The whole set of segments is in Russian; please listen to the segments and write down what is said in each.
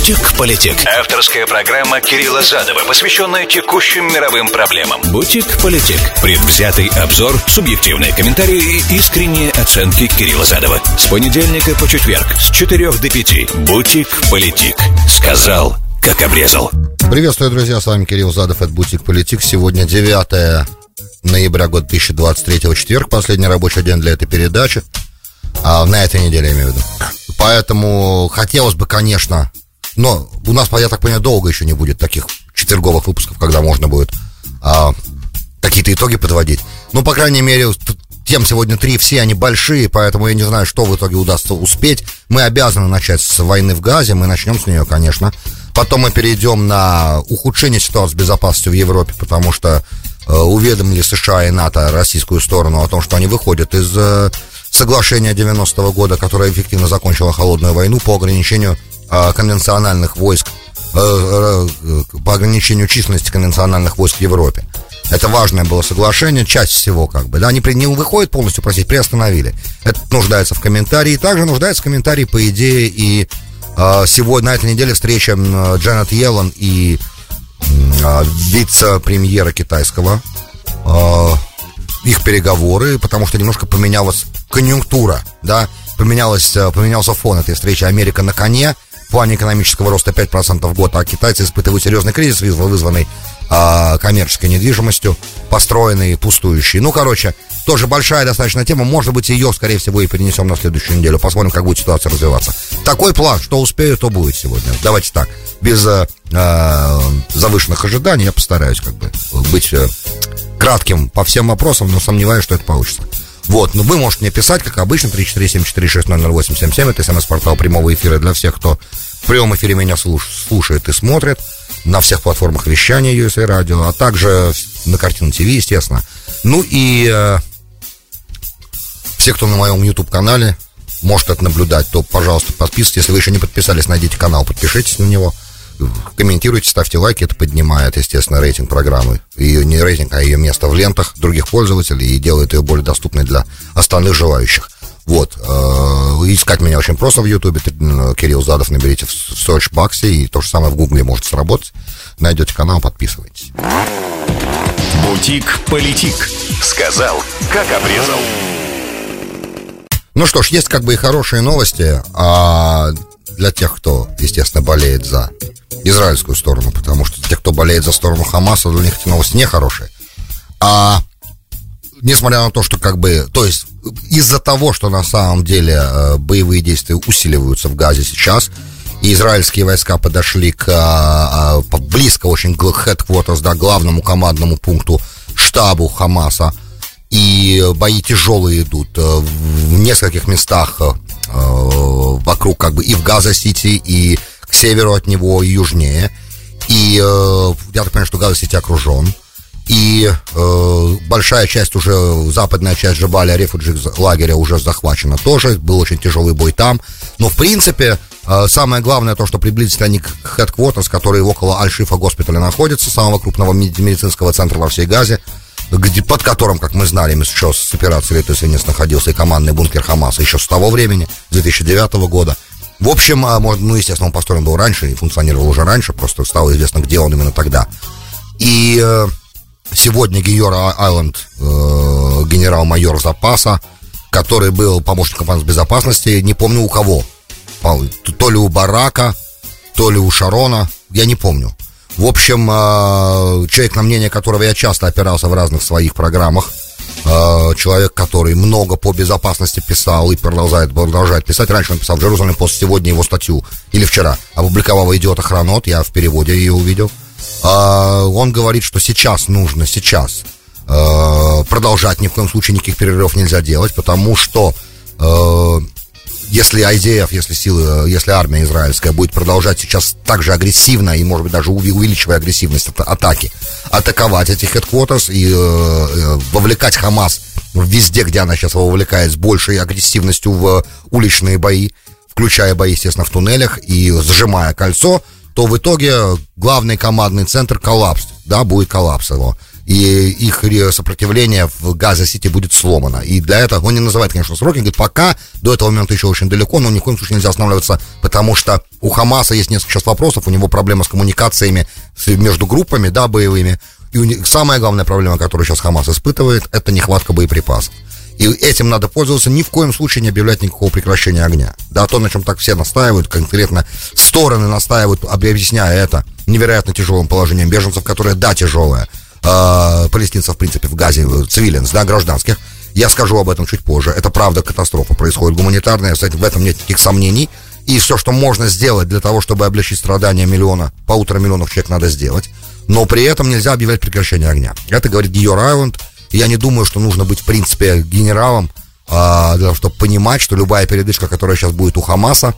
«Бутик-политик». Авторская программа Кирилла Задова, посвященная текущим мировым проблемам. «Бутик-политик». Предвзятый обзор, субъективные комментарии и искренние оценки Кирилла Задова. С понедельника по четверг с 4 до 5. «Бутик-политик». Сказал, как обрезал. Приветствую, друзья, с вами Кирилл Задов, это «Бутик Политик». Сегодня 9 ноября года 2023, четверг, последний рабочий день для этой передачи. А, на этой неделе, я имею в виду. Поэтому хотелось бы, конечно, но у нас, я так понимаю, долго еще не будет таких четверговых выпусков, когда можно будет а, какие-то итоги подводить. Ну, по крайней мере, тем сегодня три, все они большие, поэтому я не знаю, что в итоге удастся успеть. Мы обязаны начать с войны в Газе, мы начнем с нее, конечно. Потом мы перейдем на ухудшение ситуации с безопасностью в Европе, потому что э, уведомили США и НАТО российскую сторону о том, что они выходят из э, соглашения 90-го года, которое эффективно закончило холодную войну по ограничению конвенциональных войск, э, э, по ограничению численности конвенциональных войск в Европе. Это важное было соглашение, часть всего как бы, да, они не выходят полностью просить, приостановили. Это нуждается в комментарии, также нуждается в комментарии, по идее, и э, сегодня, на этой неделе встреча э, Джанет Йеллен и э, вице-премьера китайского, э, их переговоры, потому что немножко поменялась конъюнктура, да, поменялась, э, поменялся фон этой встречи. Америка на коне, в плане экономического роста 5% в год, а китайцы испытывают серьезный кризис, вызванный а, коммерческой недвижимостью, построенной, пустующей. Ну, короче, тоже большая достаточно тема. Может быть, ее, скорее всего, и перенесем на следующую неделю. Посмотрим, как будет ситуация развиваться. Такой план, что успею, то будет сегодня. Давайте так, без э, э завышенных ожиданий я постараюсь как бы быть э, кратким по всем вопросам, но сомневаюсь, что это получится. Вот, ну вы можете мне писать, как обычно, 347-460-00877, это смс-портал прямого эфира для всех, кто в прямом эфире меня слушает и смотрит на всех платформах вещания USA Radio, а также на Картину ТВ, естественно. Ну и э, все, кто на моем YouTube-канале может это наблюдать, то, пожалуйста, подписывайтесь. Если вы еще не подписались, найдите канал, подпишитесь на него комментируйте, ставьте лайки, это поднимает, естественно, рейтинг программы. Ее не рейтинг, а ее место в лентах других пользователей и делает ее более доступной для остальных желающих. Вот. Э, искать меня очень просто в Ютубе. Кирилл Задов наберите в search баксе и то же самое в Гугле может сработать. Найдете канал, подписывайтесь. Бутик-политик. Сказал, как обрезал. Ну что ж, есть как бы и хорошие новости, а для тех, кто, естественно, болеет за израильскую сторону, потому что те, кто болеет за сторону Хамаса, для них эти новости нехорошие. А несмотря на то, что как бы, то есть из-за того, что на самом деле э, боевые действия усиливаются в Газе сейчас, и израильские войска подошли к а, а, близко очень к headquarters, да, главному командному пункту штабу Хамаса, и бои тяжелые идут в нескольких местах вокруг как бы и в Газа-Сити, и к северу от него и южнее. И э, я так понимаю, что Газа-Сити окружен. И э, большая часть уже, западная часть Джабаля рефуджи лагеря уже захвачена тоже. Был очень тяжелый бой там. Но, в принципе, э, самое главное то, что приблизительно они к Headquarters, который около Аль-Шифа госпиталя находится, самого крупного медицинского центра во всей Газе, где, под которым, как мы знали, еще с операцией «Летый свинец» находился и командный бункер Хамаса еще с того времени, 2009 года. В общем, а, ну, естественно, он построен был раньше и функционировал уже раньше, просто стало известно, где он именно тогда. И э, сегодня Геор Айленд, э, генерал-майор запаса, который был помощником безопасности, не помню у кого, то ли у Барака, то ли у Шарона, я не помню. В общем, э, человек, на мнение которого я часто опирался в разных своих программах, э, человек, который много по безопасности писал и продолжает, продолжает писать. Раньше он писал в Джерузалем пост, сегодня его статью, или вчера, опубликовал «Идиота Хронот», я в переводе ее увидел. Э, он говорит, что сейчас нужно, сейчас продолжать, ни в коем случае никаких перерывов нельзя делать, потому что если IDF, если силы, если армия израильская будет продолжать сейчас так же агрессивно и, может быть, даже увеличивая агрессивность атаки, атаковать эти headquarters и э, э, вовлекать Хамас везде, где она сейчас вовлекает с большей агрессивностью в уличные бои, включая бои, естественно, в туннелях и сжимая кольцо, то в итоге главный командный центр коллапс, да, будет коллапс его. И их сопротивление в Газа-Сити будет сломано. И для этого, он не называет, конечно, сроки, говорит, пока до этого момента еще очень далеко, но ни в коем случае нельзя останавливаться, потому что у Хамаса есть несколько сейчас вопросов, у него проблема с коммуникациями между группами, да, боевыми, и у них, самая главная проблема, которую сейчас Хамас испытывает, это нехватка боеприпасов. И этим надо пользоваться, ни в коем случае не объявлять никакого прекращения огня. Да, то, на чем так все настаивают, конкретно стороны настаивают, объясняя это невероятно тяжелым положением беженцев, которое, да, тяжелое, э, палестинцев, в принципе, в Газе, цивилинс, да, гражданских. Я скажу об этом чуть позже. Это правда катастрофа происходит гуманитарная, в этом нет никаких сомнений. И все, что можно сделать для того, чтобы облегчить страдания миллиона, полутора миллионов человек надо сделать. Но при этом нельзя объявлять прекращение огня. Это говорит Гиор Айленд. Я не думаю, что нужно быть, в принципе, генералом, э, для того, чтобы понимать, что любая передышка, которая сейчас будет у Хамаса,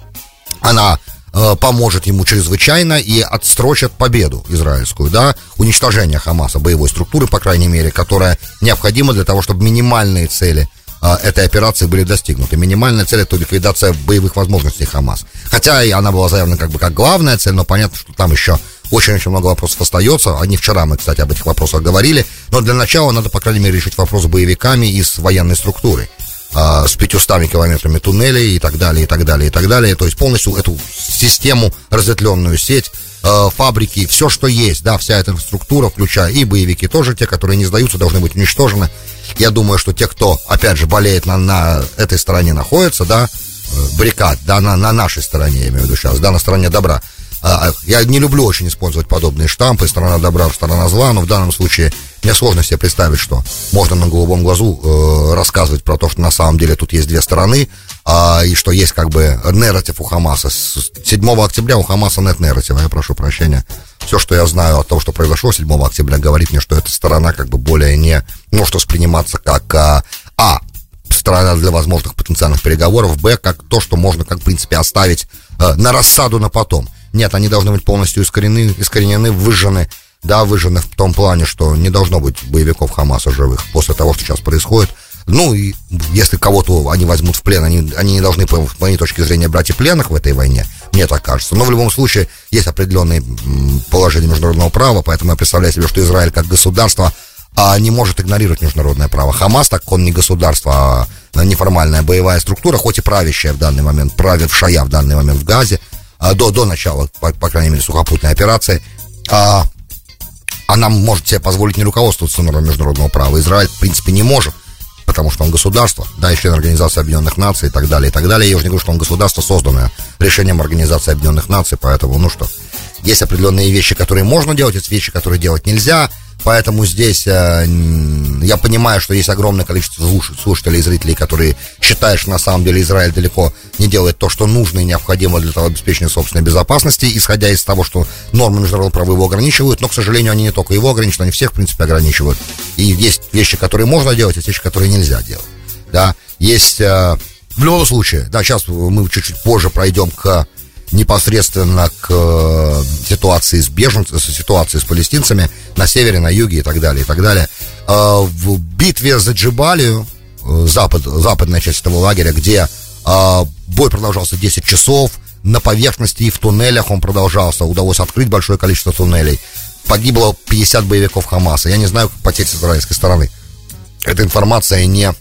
она Э, поможет ему чрезвычайно и отстрочит победу израильскую, да, уничтожение Хамаса, боевой структуры, по крайней мере, которая необходима для того, чтобы минимальные цели э, этой операции были достигнуты. Минимальная цель это ликвидация боевых возможностей Хамас. Хотя и она была заявлена как бы как главная цель, но понятно, что там еще очень-очень много вопросов остается. Они вчера мы, кстати, об этих вопросах говорили. Но для начала надо, по крайней мере, решить вопрос с боевиками и с военной структурой а, с 500 километрами туннелей и так далее, и так далее, и так далее. То есть полностью эту систему, разветвленную сеть, э, фабрики, все, что есть, да, вся эта структура, включая и боевики тоже, те, которые не сдаются, должны быть уничтожены. Я думаю, что те, кто, опять же, болеет на, на этой стороне находится, да, э, баррикад, да, на, на нашей стороне, я имею в виду сейчас, да, на стороне добра, а, а, я не люблю очень использовать подобные штампы, сторона добра, сторона зла, но в данном случае мне сложно себе представить, что можно на голубом глазу э, рассказывать про то, что на самом деле тут есть две стороны, а, и что есть как бы нарратив у Хамаса. С 7 октября у Хамаса нет нарратива, я прошу прощения. Все, что я знаю о том, что произошло 7 октября, говорит мне, что эта сторона как бы более не может восприниматься как а, а сторона для возможных потенциальных переговоров, б, как то, что можно, как в принципе, оставить э, на рассаду на потом. Нет, они должны быть полностью искореneны, искоренены, выжжены, да, выжжены в том плане, что не должно быть боевиков Хамаса живых после того, что сейчас происходит. Ну, и если кого-то они возьмут в плен, они, они не должны, по моей точке зрения, брать и пленных в этой войне, мне так кажется. Но в любом случае есть определенные положения международного права, поэтому я представляю себе, что Израиль как государство а, не может игнорировать международное право. Хамас, так он не государство, а неформальная боевая структура, хоть и правящая в данный момент, правившая в данный момент в Газе, а, до, до начала, по, по крайней мере, сухопутной операции, а, она может себе позволить не руководствоваться нормами международного права. Израиль, в принципе, не может, потому что он государство, да, и член Организации Объединенных Наций и так далее, и так далее. Я уже не говорю, что он государство, созданное решением Организации Объединенных Наций, поэтому, ну что, есть определенные вещи, которые можно делать, есть вещи, которые делать нельзя, Поэтому здесь э, я понимаю, что есть огромное количество слушателей и зрителей, которые считают, что на самом деле Израиль далеко не делает то, что нужно и необходимо для того обеспечения собственной безопасности, исходя из того, что нормы международного права его ограничивают, но, к сожалению, они не только его ограничивают, они всех, в принципе, ограничивают. И есть вещи, которые можно делать, есть вещи, которые нельзя делать. Да, есть... Э, в любом случае, да, сейчас мы чуть-чуть позже пройдем к непосредственно к э, ситуации с беженцами, ситуации с палестинцами на севере, на юге и так далее, и так далее. Э, в битве за Джибалию, э, запад, западная часть этого лагеря, где бой продолжался 10 часов, на поверхности и в туннелях он продолжался, удалось открыть большое количество туннелей. Погибло 50 боевиков Хамаса. Я не знаю, как потерь с израильской стороны. Эта информация не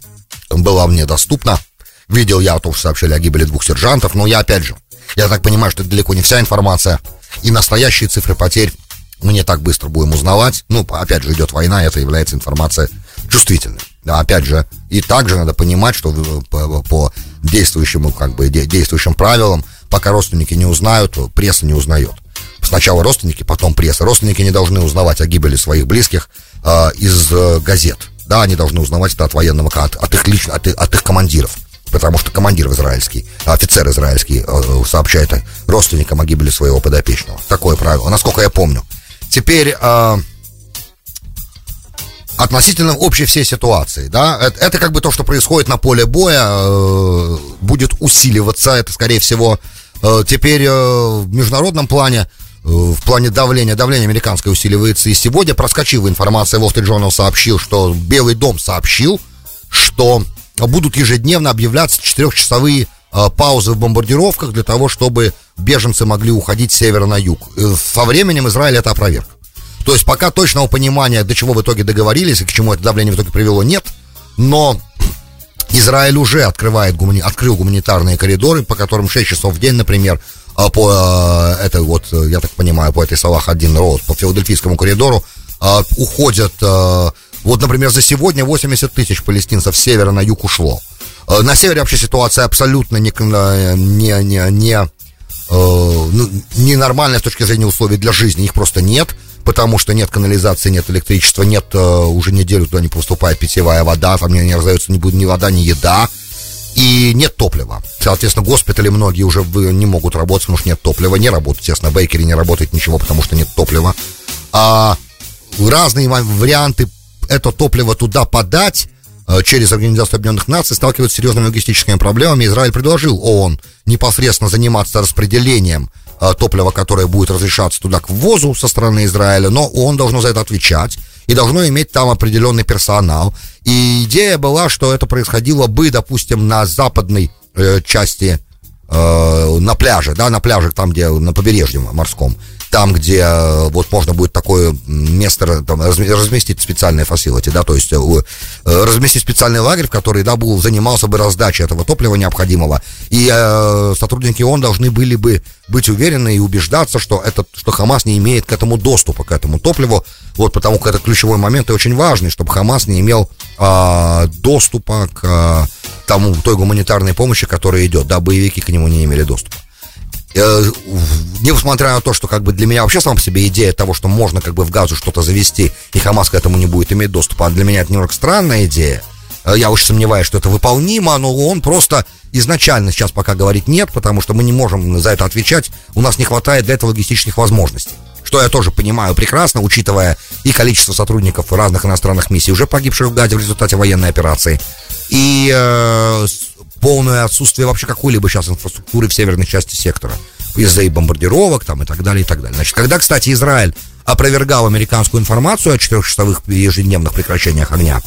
была мне доступна. Видел я то, что сообщили о гибели двух сержантов, но я, опять же, я так понимаю, что это далеко не вся информация. И настоящие цифры потерь мы не так быстро будем узнавать. Ну, опять же, идет война, это является информация чувствительной. Да, опять же, и также надо понимать, что по, по действующему, как бы, действующим правилам, пока родственники не узнают, пресса не узнает. Сначала родственники, потом пресса. Родственники не должны узнавать о гибели своих близких э, из э, газет. Да, они должны узнавать это от военного, от, от их лично, от, от их командиров потому что командир израильский, офицер израильский э, сообщает родственникам о гибели своего подопечного. Такое правило, насколько я помню. Теперь э, относительно общей всей ситуации, да, это, это как бы то, что происходит на поле боя, э, будет усиливаться, это скорее всего. Э, теперь э, в международном плане э, в плане давления, давление американское усиливается. И сегодня проскочила информация, Wall Street Journal сообщил, что Белый дом сообщил, что будут ежедневно объявляться четырехчасовые э, паузы в бомбардировках для того, чтобы беженцы могли уходить с севера на юг. Э, со временем Израиль это опроверг. То есть пока точного понимания, до чего в итоге договорились и к чему это давление в итоге привело, нет. Но Израиль уже открывает, гумани... открыл гуманитарные коридоры, по которым 6 часов в день, например, а, по э, этой вот, я так понимаю, по этой Салах один Роуд, по Филадельфийскому коридору а, уходят, вот, например, за сегодня 80 тысяч палестинцев с севера на юг ушло. Э, на севере вообще ситуация абсолютно не, не, не, не, ну, ненормальная с точки зрения условий для жизни, их просто нет потому что нет канализации, нет электричества, нет э, уже неделю туда не поступает питьевая вода, там не, не раздается ни, ни вода, ни еда, и нет топлива. Соответственно, госпитали многие уже не могут работать, потому что нет топлива, не работают, естественно, бейкери не работает ничего, потому что нет топлива. А разные варианты это топливо туда подать э, через Организацию Объединенных Наций сталкиваются с серьезными логистическими проблемами. Израиль предложил ООН непосредственно заниматься распределением Э, топлива, которое будет разрешаться туда к ввозу со стороны Израиля, но он должен за это отвечать и должно иметь там определенный персонал. И идея была, что это происходило бы, допустим, на западной э, части, на пляже, да, на пляже, там, где на побережье морском там, где э, вот можно будет такое место там, разместить специальные фасилити, да, то есть э, э, разместить специальный лагерь, в который, да, был, занимался бы раздачей этого топлива необходимого, и э, сотрудники ООН должны были бы быть уверены и убеждаться, что, это, что Хамас не имеет к этому доступа, к этому топливу, вот потому как это ключевой момент и очень важный, чтобы Хамас не имел э, доступа к э, тому, той гуманитарной помощи, которая идет, да, боевики к нему не имели доступа. Э, несмотря на то, что как бы для меня вообще сам по себе идея того, что можно как бы в газу что-то завести, и Хамас к этому не будет иметь доступа, а для меня это немного странная идея. Э, я очень сомневаюсь, что это выполнимо, но он просто изначально сейчас пока говорит нет, потому что мы не можем за это отвечать, у нас не хватает для этого логистических возможностей. Что я тоже понимаю прекрасно, учитывая и количество сотрудников разных иностранных миссий, уже погибших в Газе в результате военной операции, и э, полное отсутствие вообще какой-либо сейчас инфраструктуры в северной части сектора. Из-за и бомбардировок там и так далее, и так далее. Значит, когда, кстати, Израиль опровергал американскую информацию о четырехчасовых ежедневных прекращениях огня,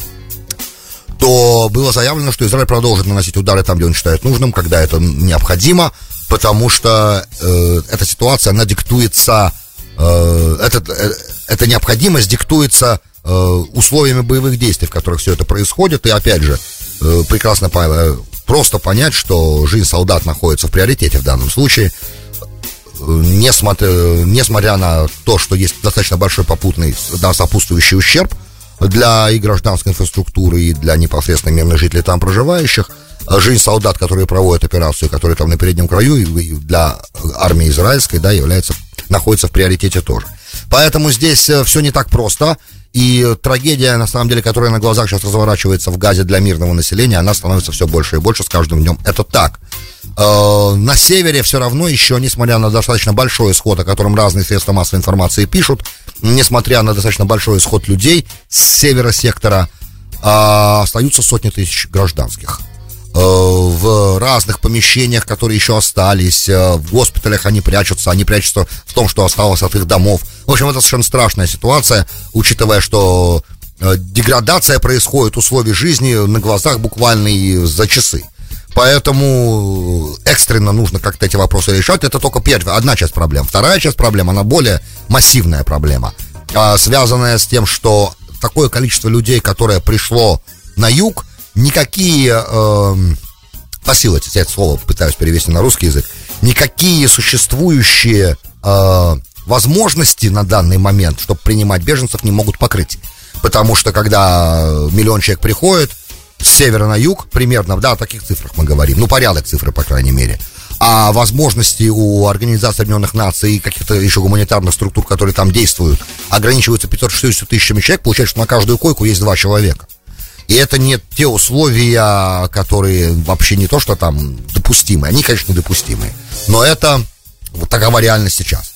то было заявлено, что Израиль продолжит наносить удары там, где он считает нужным, когда это необходимо, потому что э, эта ситуация, она диктуется, э, этот, э, эта необходимость диктуется э, условиями боевых действий, в которых все это происходит, и опять же, э, прекрасно просто понять, что жизнь солдат находится в приоритете в данном случае, несмотря, несмотря на то, что есть достаточно большой попутный, да, сопутствующий ущерб для и гражданской инфраструктуры, и для непосредственно мирных жителей там проживающих, жизнь солдат, которые проводят операцию, которые там на переднем краю, для армии израильской, да, является, находится в приоритете тоже. Поэтому здесь э, все не так просто. И трагедия, на самом деле, которая на глазах сейчас разворачивается в Газе для мирного населения, она становится все больше и больше с каждым днем. Это так. Э, на севере все равно еще, несмотря на достаточно большой исход, о котором разные средства массовой информации пишут, несмотря на достаточно большой исход людей с севера сектора, э, остаются сотни тысяч гражданских. Э, в разных помещениях, которые еще остались, э, в госпиталях они прячутся, они прячутся в том, что осталось от их домов. В общем, это совершенно страшная ситуация, учитывая, что э, деградация происходит условий жизни на глазах буквально и за часы. Поэтому экстренно нужно как-то эти вопросы решать. Это только первая, одна часть проблем. Вторая часть проблем, она более массивная проблема, а, связанная с тем, что такое количество людей, которое пришло на юг, никакие э, facilities, я это слово пытаюсь перевести на русский язык, никакие существующие э, возможности на данный момент, чтобы принимать беженцев, не могут покрыть. Потому что когда миллион человек приходит с севера на юг, примерно, да, о таких цифрах мы говорим, ну, порядок цифры, по крайней мере, а возможности у Организации Объединенных Наций и каких-то еще гуманитарных структур, которые там действуют, ограничиваются 560 тысячами человек, получается, что на каждую койку есть два человека. И это не те условия, которые вообще не то, что там допустимы. Они, конечно, недопустимые. Но это вот такова реальность сейчас.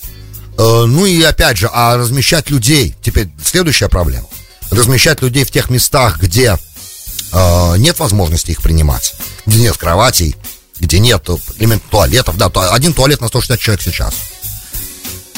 Э, ну и опять же, а размещать людей, теперь следующая проблема. Размещать людей в тех местах, где э, нет возможности их принимать, где нет кроватей, где нет элемент туалетов. Да, один туалет на 160 человек сейчас.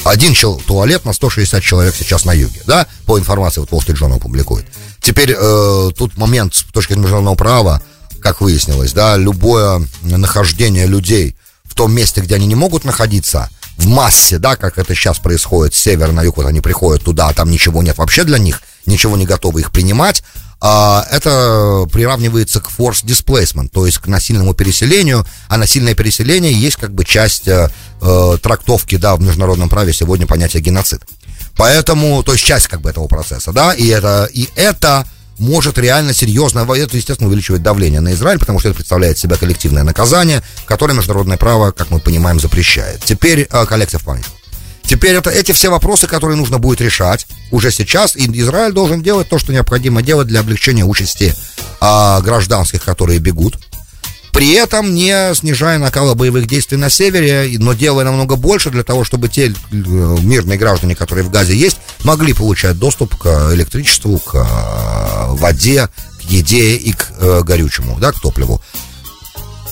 Один туалет на 160 человек сейчас на юге, да, по информации вот Wall Street Journal публикует. Теперь э, тут момент с точки зрения международного права, как выяснилось, да, любое нахождение людей в том месте, где они не могут находиться, в массе, да, как это сейчас происходит с севера на юг, вот они приходят туда, а там ничего нет вообще для них, ничего не готовы их принимать, а, это приравнивается к force displacement, то есть к насильному переселению, а насильное переселение есть как бы часть э, э, трактовки, да, в международном праве сегодня понятия геноцид. Поэтому, то есть часть как бы этого процесса, да, и это, и это может реально серьезно, это, естественно, увеличивать давление на Израиль, потому что это представляет себя коллективное наказание, которое международное право, как мы понимаем, запрещает. Теперь э, коллектив память. Теперь это эти все вопросы, которые нужно будет решать уже сейчас, и Израиль должен делать то, что необходимо делать для облегчения участи а, гражданских, которые бегут. При этом не снижая накала боевых действий на севере, но делая намного больше для того, чтобы те э, мирные граждане, которые в Газе есть, могли получать доступ к электричеству, к э, воде, к еде и к э, горючему, да, к топливу.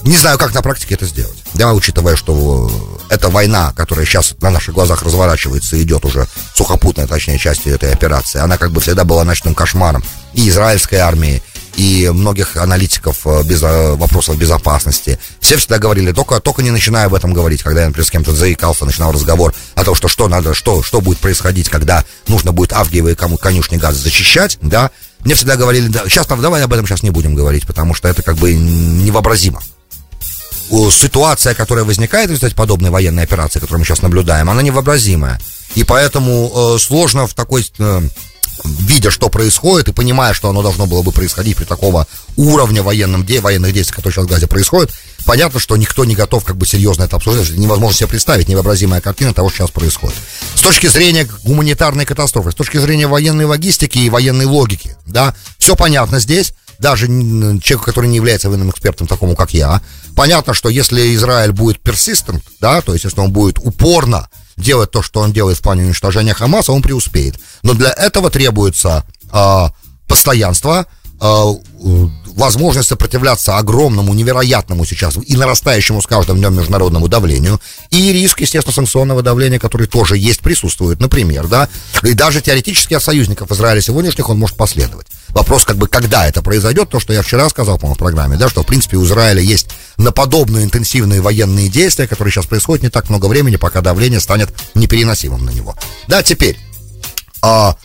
Не знаю, как на практике это сделать. Да, учитывая, что эта война, которая сейчас на наших глазах разворачивается, идет уже сухопутная, точнее, часть этой операции, она как бы всегда была ночным кошмаром и израильской армии, и многих аналитиков э, без, э, вопросов безопасности. Все всегда говорили, только, только не начинаю об этом говорить, когда я, например, с кем-то заикался, начинал разговор о том, что что надо, что, что будет происходить, когда нужно будет авгиевые кому конюшни газа защищать, да. Мне всегда говорили, да, сейчас, давай об этом сейчас не будем говорить, потому что это как бы невообразимо ситуация, которая возникает в результате подобной военной операции, которую мы сейчас наблюдаем, она невообразимая. И поэтому э, сложно в такой э, видя, что происходит, и понимая, что оно должно было бы происходить при такого уровня военным де- военных действий, которые сейчас в Газе происходят, понятно, что никто не готов как бы серьезно это обсуждать, невозможно себе представить невообразимая картина того, что сейчас происходит. С точки зрения гуманитарной катастрофы, с точки зрения военной логистики и военной логики, да, все понятно здесь, даже человеку, который не является военным экспертом, такому как я, понятно, что если Израиль будет persistent, да, то есть если он будет упорно делать то, что он делает в плане уничтожения Хамаса, он преуспеет. Но для этого требуется э, постоянство, э, возможность сопротивляться огромному, невероятному сейчас и нарастающему с каждым днем международному давлению, и риск, естественно, санкционного давления, который тоже есть, присутствует, например, да, и даже теоретически от союзников Израиля сегодняшних он может последовать. Вопрос, как бы, когда это произойдет, то, что я вчера сказал, по-моему, в программе, да, что, в принципе, у Израиля есть на подобные интенсивные военные действия, которые сейчас происходят не так много времени, пока давление станет непереносимым на него. Да, теперь, а,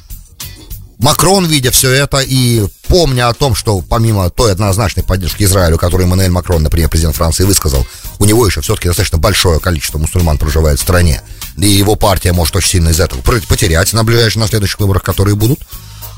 Макрон, видя все это и помня о том, что помимо той однозначной поддержки Израилю, которую Эммануэль Макрон, например, президент Франции, высказал, у него еще все-таки достаточно большое количество мусульман проживает в стране, и его партия может очень сильно из этого потерять на ближайших, на следующих выборах, которые будут.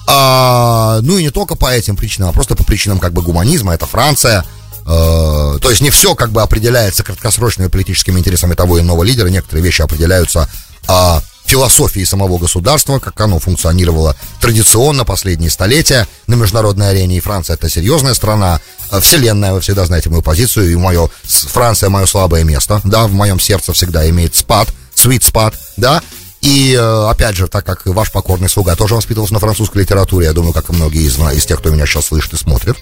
А, ну и не только по этим причинам, а просто по причинам как бы гуманизма. Это Франция. Э, то есть не все как бы определяется краткосрочными политическими интересами того или иного лидера. Некоторые вещи определяются а, философией самого государства, как оно функционировало традиционно последние столетия на международной арене. И Франция это серьезная страна, э, вселенная, вы всегда знаете мою позицию, и мое, Франция мое слабое место, да, в моем сердце всегда имеет спад, sweet спад, да, и, э, опять же, так как ваш покорный слуга тоже воспитывался на французской литературе, я думаю, как и многие из, из тех, кто меня сейчас слышит и смотрит,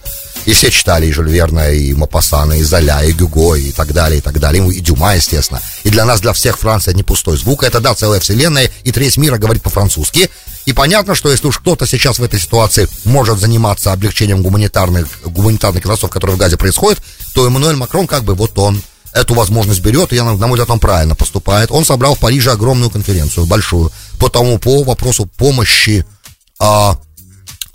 и все читали и Жюль Верна, и Мапассана, и Золя, и Гюго, и так далее, и так далее, и Дюма, естественно. И для нас, для всех Франция не пустой звук, это, да, целая вселенная, и треть мира говорит по-французски. И понятно, что если уж кто-то сейчас в этой ситуации может заниматься облегчением гуманитарных, гуманитарных катастроф, которые в Газе происходят, то Эммануэль Макрон как бы вот он эту возможность берет, и, на мой взгляд, он правильно поступает. Он собрал в Париже огромную конференцию, большую, по тому, по вопросу помощи а,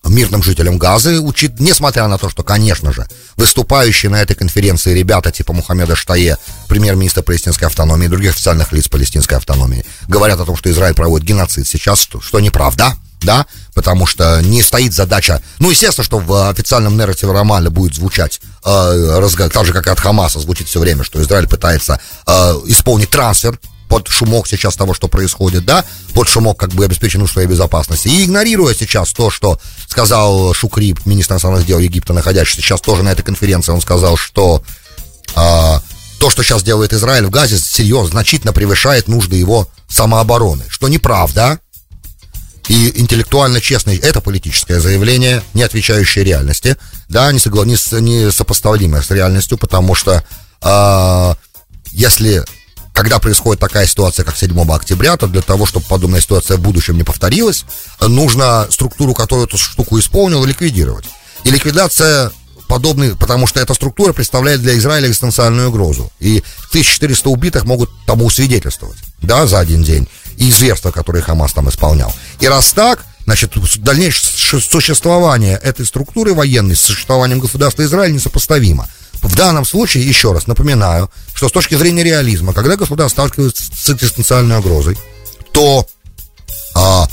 мирным жителям Газы, учит, несмотря на то, что, конечно же, выступающие на этой конференции ребята типа Мухаммеда Штае, премьер-министра палестинской автономии и других официальных лиц палестинской автономии, говорят о том, что Израиль проводит геноцид сейчас, что, что неправда, да, потому что не стоит задача, ну, естественно, что в официальном нарративе Романа будет звучать, э, разговор, так же, как и от Хамаса звучит все время, что Израиль пытается э, исполнить трансфер под шумок сейчас того, что происходит, да, под шумок как бы обеспеченную своей безопасности. И игнорируя сейчас то, что сказал Шукри, министр иностранных дел Египта, находящийся сейчас тоже на этой конференции, он сказал, что а, то, что сейчас делает Израиль в Газе, серьезно, значительно превышает нужды его самообороны, что неправда, и интеллектуально честный это политическое заявление, не отвечающее реальности, да, не, согла- не, не сопоставимое с реальностью, потому что э, если когда происходит такая ситуация, как 7 октября, то для того, чтобы подобная ситуация в будущем не повторилась, нужно структуру, которая эту штуку исполнила, ликвидировать. И ликвидация подобный, потому что эта структура представляет для Израиля экзистенциальную угрозу. И 1400 убитых могут тому свидетельствовать, да, за один день. И зверства, которые Хамас там исполнял. И раз так, значит, дальнейшее существование этой структуры военной с существованием государства Израиль несопоставимо. В данном случае, еще раз напоминаю, что с точки зрения реализма, когда государство сталкивается с экзистенциальной угрозой, то а,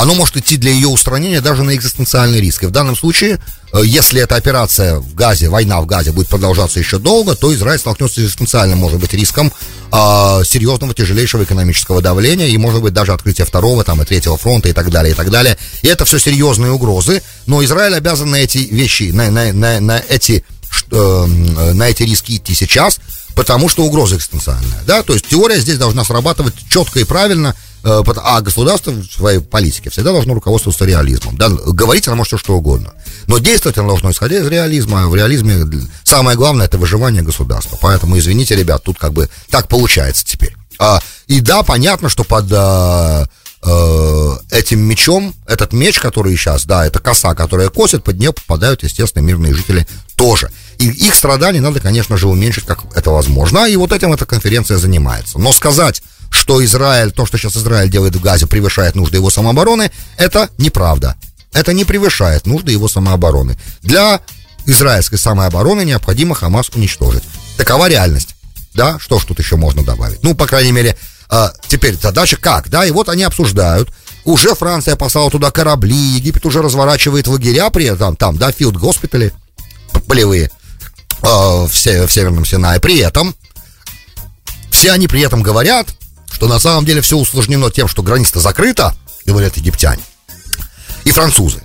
оно может идти для ее устранения даже на экзистенциальный риск. И в данном случае, э, если эта операция в Газе, война в Газе будет продолжаться еще долго, то Израиль столкнется с экзистенциальным, может быть, риском а, серьезного, тяжелейшего экономического давления и, может быть, даже открытия второго там, и третьего фронта и так далее, и так далее. И это все серьезные угрозы, но Израиль обязан на эти вещи, на, на, на, на эти э, на эти риски идти сейчас, потому что угроза экзистенциальная, да, то есть теория здесь должна срабатывать четко и правильно, Э, а государство в своей политике всегда должно руководствоваться реализмом. Да? Говорить оно может все что угодно. Но действовать оно должно исходя из реализма. А в реализме самое главное это выживание государства. Поэтому, извините, ребят, тут как бы так получается теперь. А, и да, понятно, что под а, а, этим мечом, этот меч, который сейчас, да, это коса, которая косит, под нее попадают, естественно, мирные жители тоже. И их страдания надо, конечно же, уменьшить, как это возможно. И вот этим эта конференция занимается. Но сказать, что Израиль, то, что сейчас Израиль делает в Газе, превышает нужды его самообороны, это неправда. Это не превышает нужды его самообороны. Для израильской самообороны необходимо Хамас уничтожить. Такова реальность. Да, что ж тут еще можно добавить? Ну, по крайней мере, э, теперь задача как, да, и вот они обсуждают. Уже Франция послала туда корабли, Египет уже разворачивает лагеря при этом, там, да, филд-госпитали полевые э, в, в Северном Синае. При этом все они при этом говорят, что на самом деле все усложнено тем, что граница закрыта, говорят египтяне, и французы.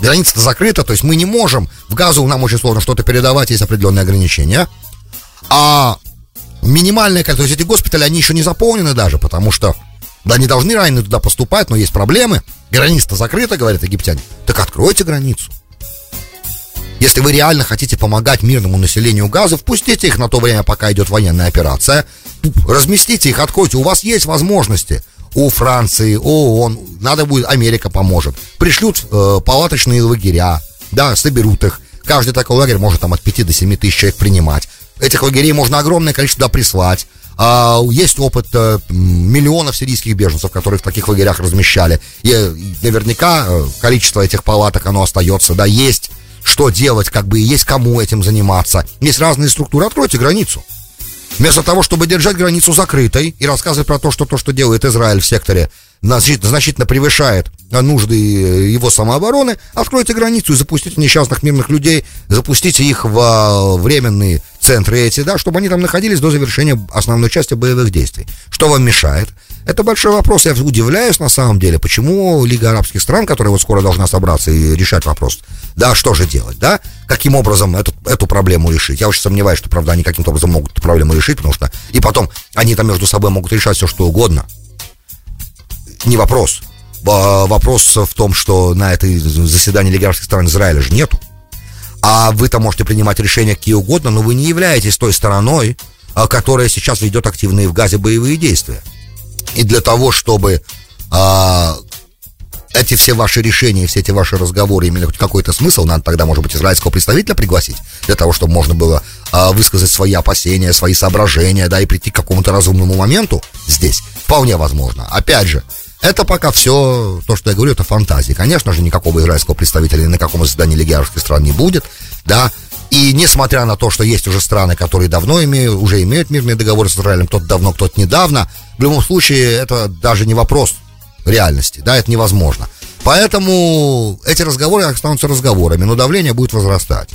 Граница закрыта, то есть мы не можем, в газу нам очень сложно что-то передавать, есть определенные ограничения. А количество, то есть эти госпитали, они еще не заполнены даже, потому что, да, они должны раненые туда поступать, но есть проблемы. Граница закрыта, говорят египтяне. Так откройте границу. Если вы реально хотите помогать мирному населению Газа, впустите их на то время, пока идет военная операция. Разместите их, откройте. У вас есть возможности. У Франции, ООН, надо будет, Америка поможет. Пришлют э, палаточные лагеря, да, соберут их. Каждый такой лагерь может там от 5 до 7 тысяч человек принимать. Этих лагерей можно огромное количество туда прислать. А, есть опыт а, миллионов сирийских беженцев, которые в таких лагерях размещали. И, наверняка э, количество этих палаток, оно остается, да, есть что делать, как бы, и есть кому этим заниматься. Есть разные структуры, откройте границу. Вместо того, чтобы держать границу закрытой и рассказывать про то, что то, что делает Израиль в секторе, значительно превышает нужды его самообороны, откройте границу и запустите несчастных мирных людей, запустите их в а, временные центры эти, да, чтобы они там находились до завершения основной части боевых действий. Что вам мешает? Это большой вопрос. Я удивляюсь на самом деле, почему Лига арабских стран, которая вот скоро должна собраться и решать вопрос, да, что же делать, да, каким образом эту, эту проблему решить. Я очень сомневаюсь, что, правда, они каким-то образом могут эту проблему решить, потому что и потом они там между собой могут решать все, что угодно. Не вопрос. Вопрос в том, что на этой заседании Лиги стран Израиля же нету. А вы там можете принимать решения какие угодно, но вы не являетесь той стороной, а, которая сейчас ведет активные в Газе боевые действия. И для того, чтобы а, эти все ваши решения, все эти ваши разговоры имели хоть какой-то смысл, надо тогда, может быть, израильского представителя пригласить, для того, чтобы можно было а, высказать свои опасения, свои соображения, да, и прийти к какому-то разумному моменту здесь. Вполне возможно. Опять же, это пока все, то, что я говорю, это фантазии. Конечно же, никакого израильского представителя на каком заседании Лиги арабских стран не будет, да. И несмотря на то, что есть уже страны, которые давно имеют, уже имеют мирные договоры с Израилем, кто-то давно, кто-то недавно, в любом случае это даже не вопрос реальности, да, это невозможно. Поэтому эти разговоры останутся разговорами, но давление будет возрастать.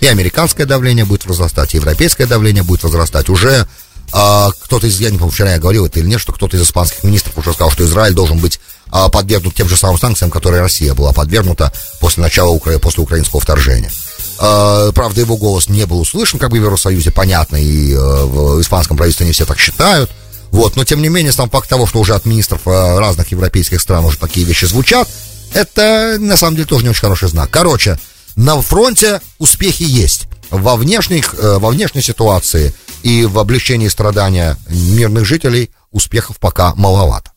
И американское давление будет возрастать, и европейское давление будет возрастать. Уже а, кто-то из, я не помню, вчера я говорил это или нет, что кто-то из испанских министров уже сказал, что Израиль должен быть а, подвергнут тем же самым санкциям, которые Россия была подвергнута после начала, Укра... после украинского вторжения. А, правда, его голос не был услышан, как бы в Евросоюзе, понятно, и а, в испанском правительстве не все так считают. Вот, но тем не менее, сам факт того, что уже от министров а, разных европейских стран уже такие вещи звучат, это на самом деле тоже не очень хороший знак. Короче, на фронте успехи есть. Во, внешних, э, во внешней ситуации и в облегчении страдания мирных жителей успехов пока маловато.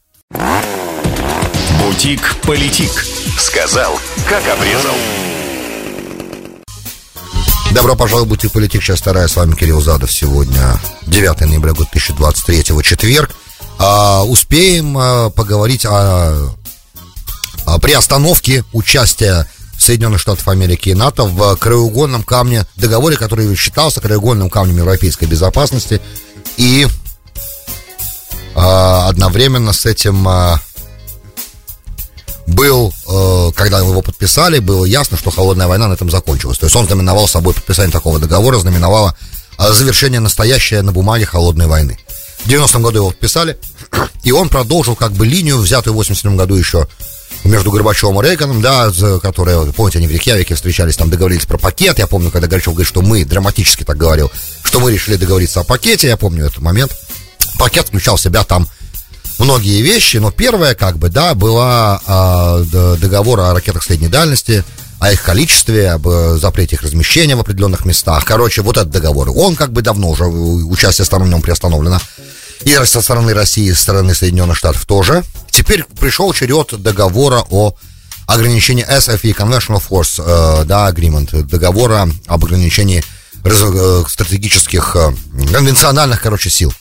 Бутик-политик. Сказал, как обрезал. Добро пожаловать, будьте политик, часть вторая. С вами Кирилл Задов. Сегодня 9 ноября 2023, четверг. А, успеем а, поговорить о, о приостановке участия Соединенных Штатов Америки и НАТО в краеугольном камне договоре, который считался краеугольным камнем европейской безопасности. И а, одновременно с этим а, был, э, когда его подписали, было ясно, что холодная война на этом закончилась. То есть он знаменовал собой подписание такого договора, знаменовало э, завершение настоящее на бумаге холодной войны. В 90-м году его подписали, и он продолжил как бы линию, взятую в 87 году еще между Горбачевым и Рейганом, да, которые, помните, они в Рейкьявике встречались, там договорились про пакет. Я помню, когда Горбачев говорит, что мы, драматически так говорил, что мы решили договориться о пакете, я помню этот момент. Пакет включал в себя там многие вещи, но первое, как бы, да, была э, договор о ракетах средней дальности, о их количестве, об э, запрете их размещения в определенных местах. Короче, вот этот договор, он как бы давно уже, участие страны в нем приостановлено. И со стороны России, со стороны Соединенных Штатов тоже. Теперь пришел черед договора о ограничении SFE, Conventional Force, э, да, Agreement, договора об ограничении э, стратегических, э, конвенциональных, короче, сил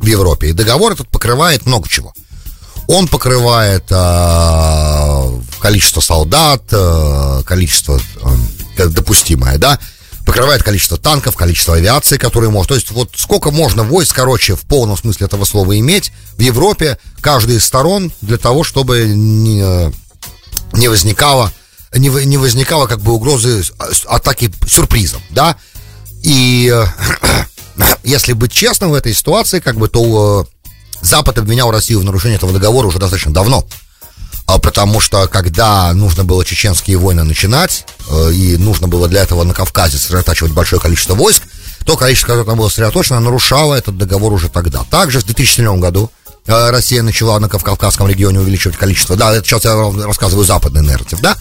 в Европе. И договор этот покрывает много чего. Он покрывает э, количество солдат, э, количество э, допустимое, да, покрывает количество танков, количество авиации, которые может. То есть вот сколько можно войск, короче, в полном смысле этого слова иметь в Европе, каждой из сторон, для того, чтобы не, не возникало не, не возникало как бы угрозы атаки сюрпризом, да. И если быть честным в этой ситуации, как бы, то э, Запад обвинял Россию в нарушении этого договора уже достаточно давно. А потому что когда нужно было чеченские войны начинать, э, и нужно было для этого на Кавказе сосредотачивать большое количество войск, то количество, которое там было сосредоточено, нарушало этот договор уже тогда. Также в 2007 году э, Россия начала на Кавказском регионе увеличивать количество, да, это сейчас я рассказываю западный нарратив, да,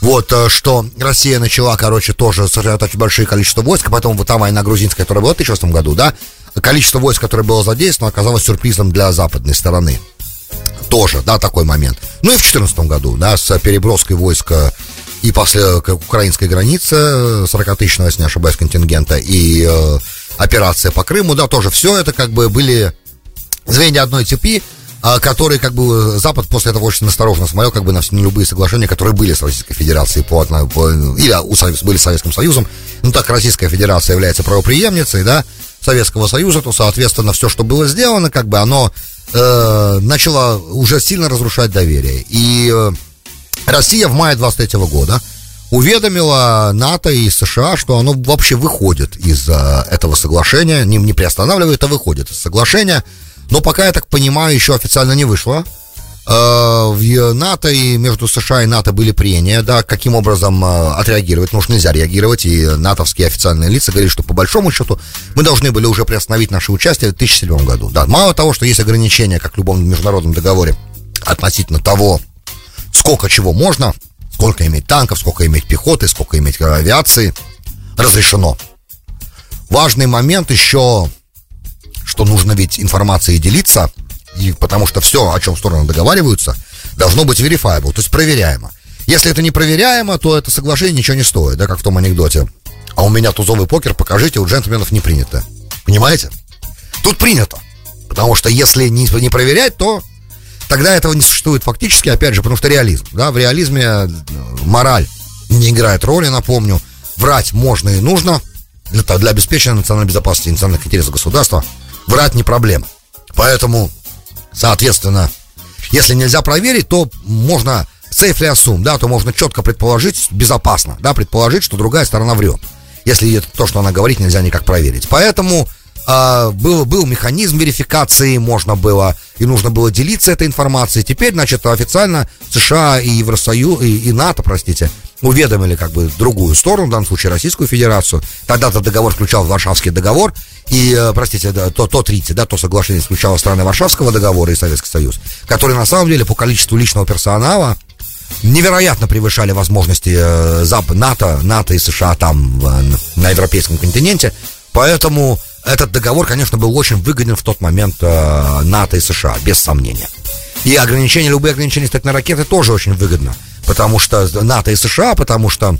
вот, э, что Россия начала, короче, тоже сосредоточить большое количество войск, а потом вот та война грузинская, которая была в 2006 году, да, количество войск, которое было задействовано, оказалось сюрпризом для западной стороны. Тоже, да, такой момент. Ну и в 2014 году, да, с переброской войска и после украинской границе 40-тысячного, если не ошибаюсь, контингента, и э, операция по Крыму, да, тоже все это как бы были звенья одной цепи, а, который как бы Запад после этого очень осторожно смотрел как бы на, на любые соглашения, которые были с Российской Федерацией по, по или у, были с Советским Союзом. Ну так Российская Федерация является правоприемницей, да, Советского Союза, то, соответственно, все, что было сделано, как бы оно э, начало уже сильно разрушать доверие. И э, Россия в мае 23 года уведомила НАТО и США, что оно вообще выходит из э, этого соглашения, не, не приостанавливает, а выходит из соглашения. Но пока, я так понимаю, еще официально не вышло. Э, в НАТО и между США и НАТО были прения, да, каким образом э, отреагировать, потому что нельзя реагировать, и натовские официальные лица говорили, что по большому счету мы должны были уже приостановить наше участие в 2007 году. Да, мало того, что есть ограничения, как в любом международном договоре, относительно того, сколько чего можно, сколько иметь танков, сколько иметь пехоты, сколько иметь авиации, разрешено. Важный момент еще что нужно ведь информацией делиться, и потому что все, о чем стороны договариваются, должно быть verifiable, то есть проверяемо. Если это не проверяемо, то это соглашение ничего не стоит, да, как в том анекдоте. А у меня тузовый покер, покажите, у джентльменов не принято. Понимаете? Тут принято. Потому что если не, не проверять, то тогда этого не существует фактически, опять же, потому что реализм. Да, в реализме э, мораль не играет роли, напомню. Врать можно и нужно для, для обеспечения национальной безопасности национальных интересов государства – врать не проблема. Поэтому, соответственно, если нельзя проверить, то можно safely assume, да, то можно четко предположить, безопасно, да, предположить, что другая сторона врет. Если то, что она говорит, нельзя никак проверить. Поэтому э, был, был механизм верификации, можно было и нужно было делиться этой информацией. Теперь, значит, официально США и Евросоюз, и, и НАТО, простите, уведомили как бы другую сторону, в данном случае Российскую Федерацию. Тогда-то договор включал Варшавский договор, и, э, простите, то, то трите, да, то соглашение исключало страны Варшавского договора и Советский Союз, которые на самом деле по количеству личного персонала невероятно превышали возможности э, НАТО, НАТО и США там в, на европейском континенте. Поэтому этот договор, конечно, был очень выгоден в тот момент э, НАТО и США, без сомнения. И ограничения, любые ограничения, кстати, на ракеты тоже очень выгодно, потому что НАТО и США, потому что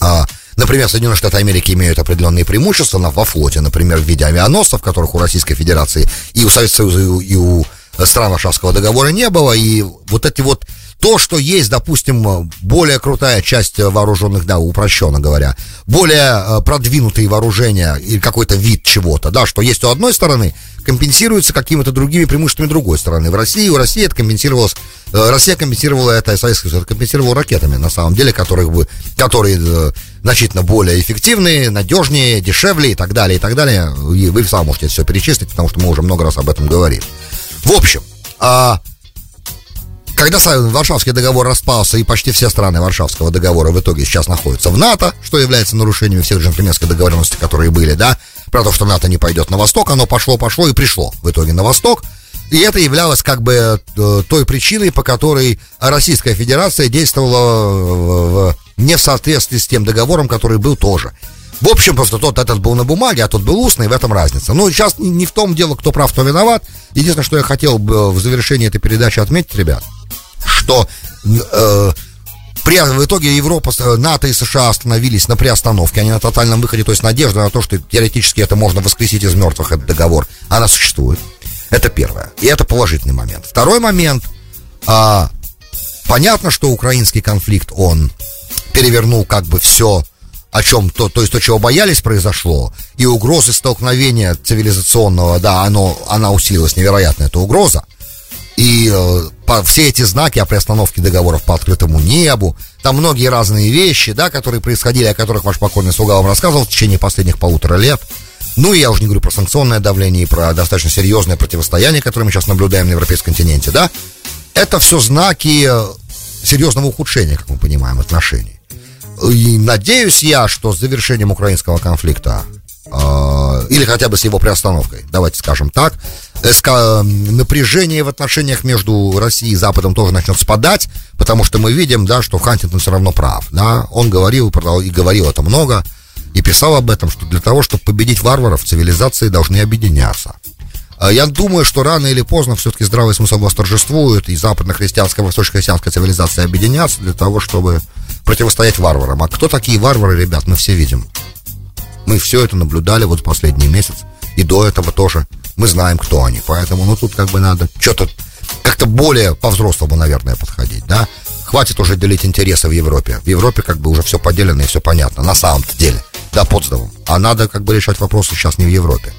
а, Например, Соединенные Штаты Америки имеют определенные преимущества во флоте, например, в виде авианосцев, которых у Российской Федерации и у Советского Союза, и у стран Варшавского договора не было, и вот эти вот то, что есть, допустим, более крутая часть вооруженных, да, упрощенно говоря, более э, продвинутые вооружения или какой-то вид чего-то, да, что есть у одной стороны, компенсируется какими-то другими преимуществами другой стороны. В России, у России это компенсировалось, э, Россия компенсировала это, Советский Союз компенсировал ракетами, на самом деле, которых бы, которые э, значительно более эффективные, надежнее, дешевле и так далее, и так далее. И вы сам можете все перечислить, потому что мы уже много раз об этом говорили. В общем, а, когда Варшавский договор распался, и почти все страны Варшавского договора в итоге сейчас находятся в НАТО, что является нарушением всех джентльменской договоренности, которые были, да, про то, что НАТО не пойдет на восток, оно пошло, пошло и пришло в итоге на восток. И это являлось как бы э, той причиной, по которой Российская Федерация действовала в, не в соответствии с тем договором, который был тоже. В общем, просто тот этот был на бумаге, а тот был устный, в этом разница. Но сейчас не в том дело, кто прав, кто виноват. Единственное, что я хотел бы в завершении этой передачи отметить, ребят, что э, при, в итоге Европа, э, НАТО и США остановились на приостановке, они на тотальном выходе, то есть надежда на то, что теоретически это можно воскресить из мертвых, этот договор, она существует. Это первое. И это положительный момент. Второй момент. А, понятно, что украинский конфликт, он перевернул как бы все о чем то, то есть то, чего боялись, произошло, и угрозы столкновения цивилизационного, да, оно, она усилилась невероятно, эта угроза. И э, по, все эти знаки о приостановке договоров по открытому небу, там многие разные вещи, да, которые происходили, о которых ваш покойный слуга вам рассказывал в течение последних полутора лет. Ну, и я уже не говорю про санкционное давление и про достаточно серьезное противостояние, которое мы сейчас наблюдаем на европейском континенте, да. Это все знаки э, серьезного ухудшения, как мы понимаем, отношений. И надеюсь я, что с завершением украинского конфликта, э, или хотя бы с его приостановкой, давайте скажем так, э, напряжение в отношениях между Россией и Западом тоже начнет спадать, потому что мы видим, да, что Хантингтон все равно прав, да, он говорил и говорил это много, и писал об этом, что для того, чтобы победить варваров, цивилизации должны объединяться. А я думаю, что рано или поздно все-таки здравый смысл восторжествует, и западно-христианская, восточно-христианская цивилизация объединятся для того, чтобы противостоять варварам. А кто такие варвары, ребят, мы все видим. Мы все это наблюдали вот последний месяц, и до этого тоже. Мы знаем, кто они, поэтому, ну, тут как бы надо что-то как-то более по-взрослому, наверное, подходить, да? Хватит уже делить интересы в Европе. В Европе как бы уже все поделено и все понятно, на самом-то деле, да, подставом. А надо как бы решать вопросы сейчас не в Европе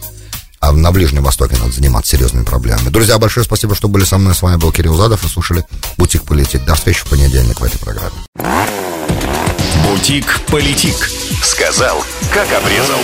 а на Ближнем Востоке надо заниматься серьезными проблемами. Друзья, большое спасибо, что были со мной. С вами был Кирилл Задов и слушали «Бутик Политик». До встречи в понедельник в этой программе. «Бутик Политик». Сказал, как обрезал.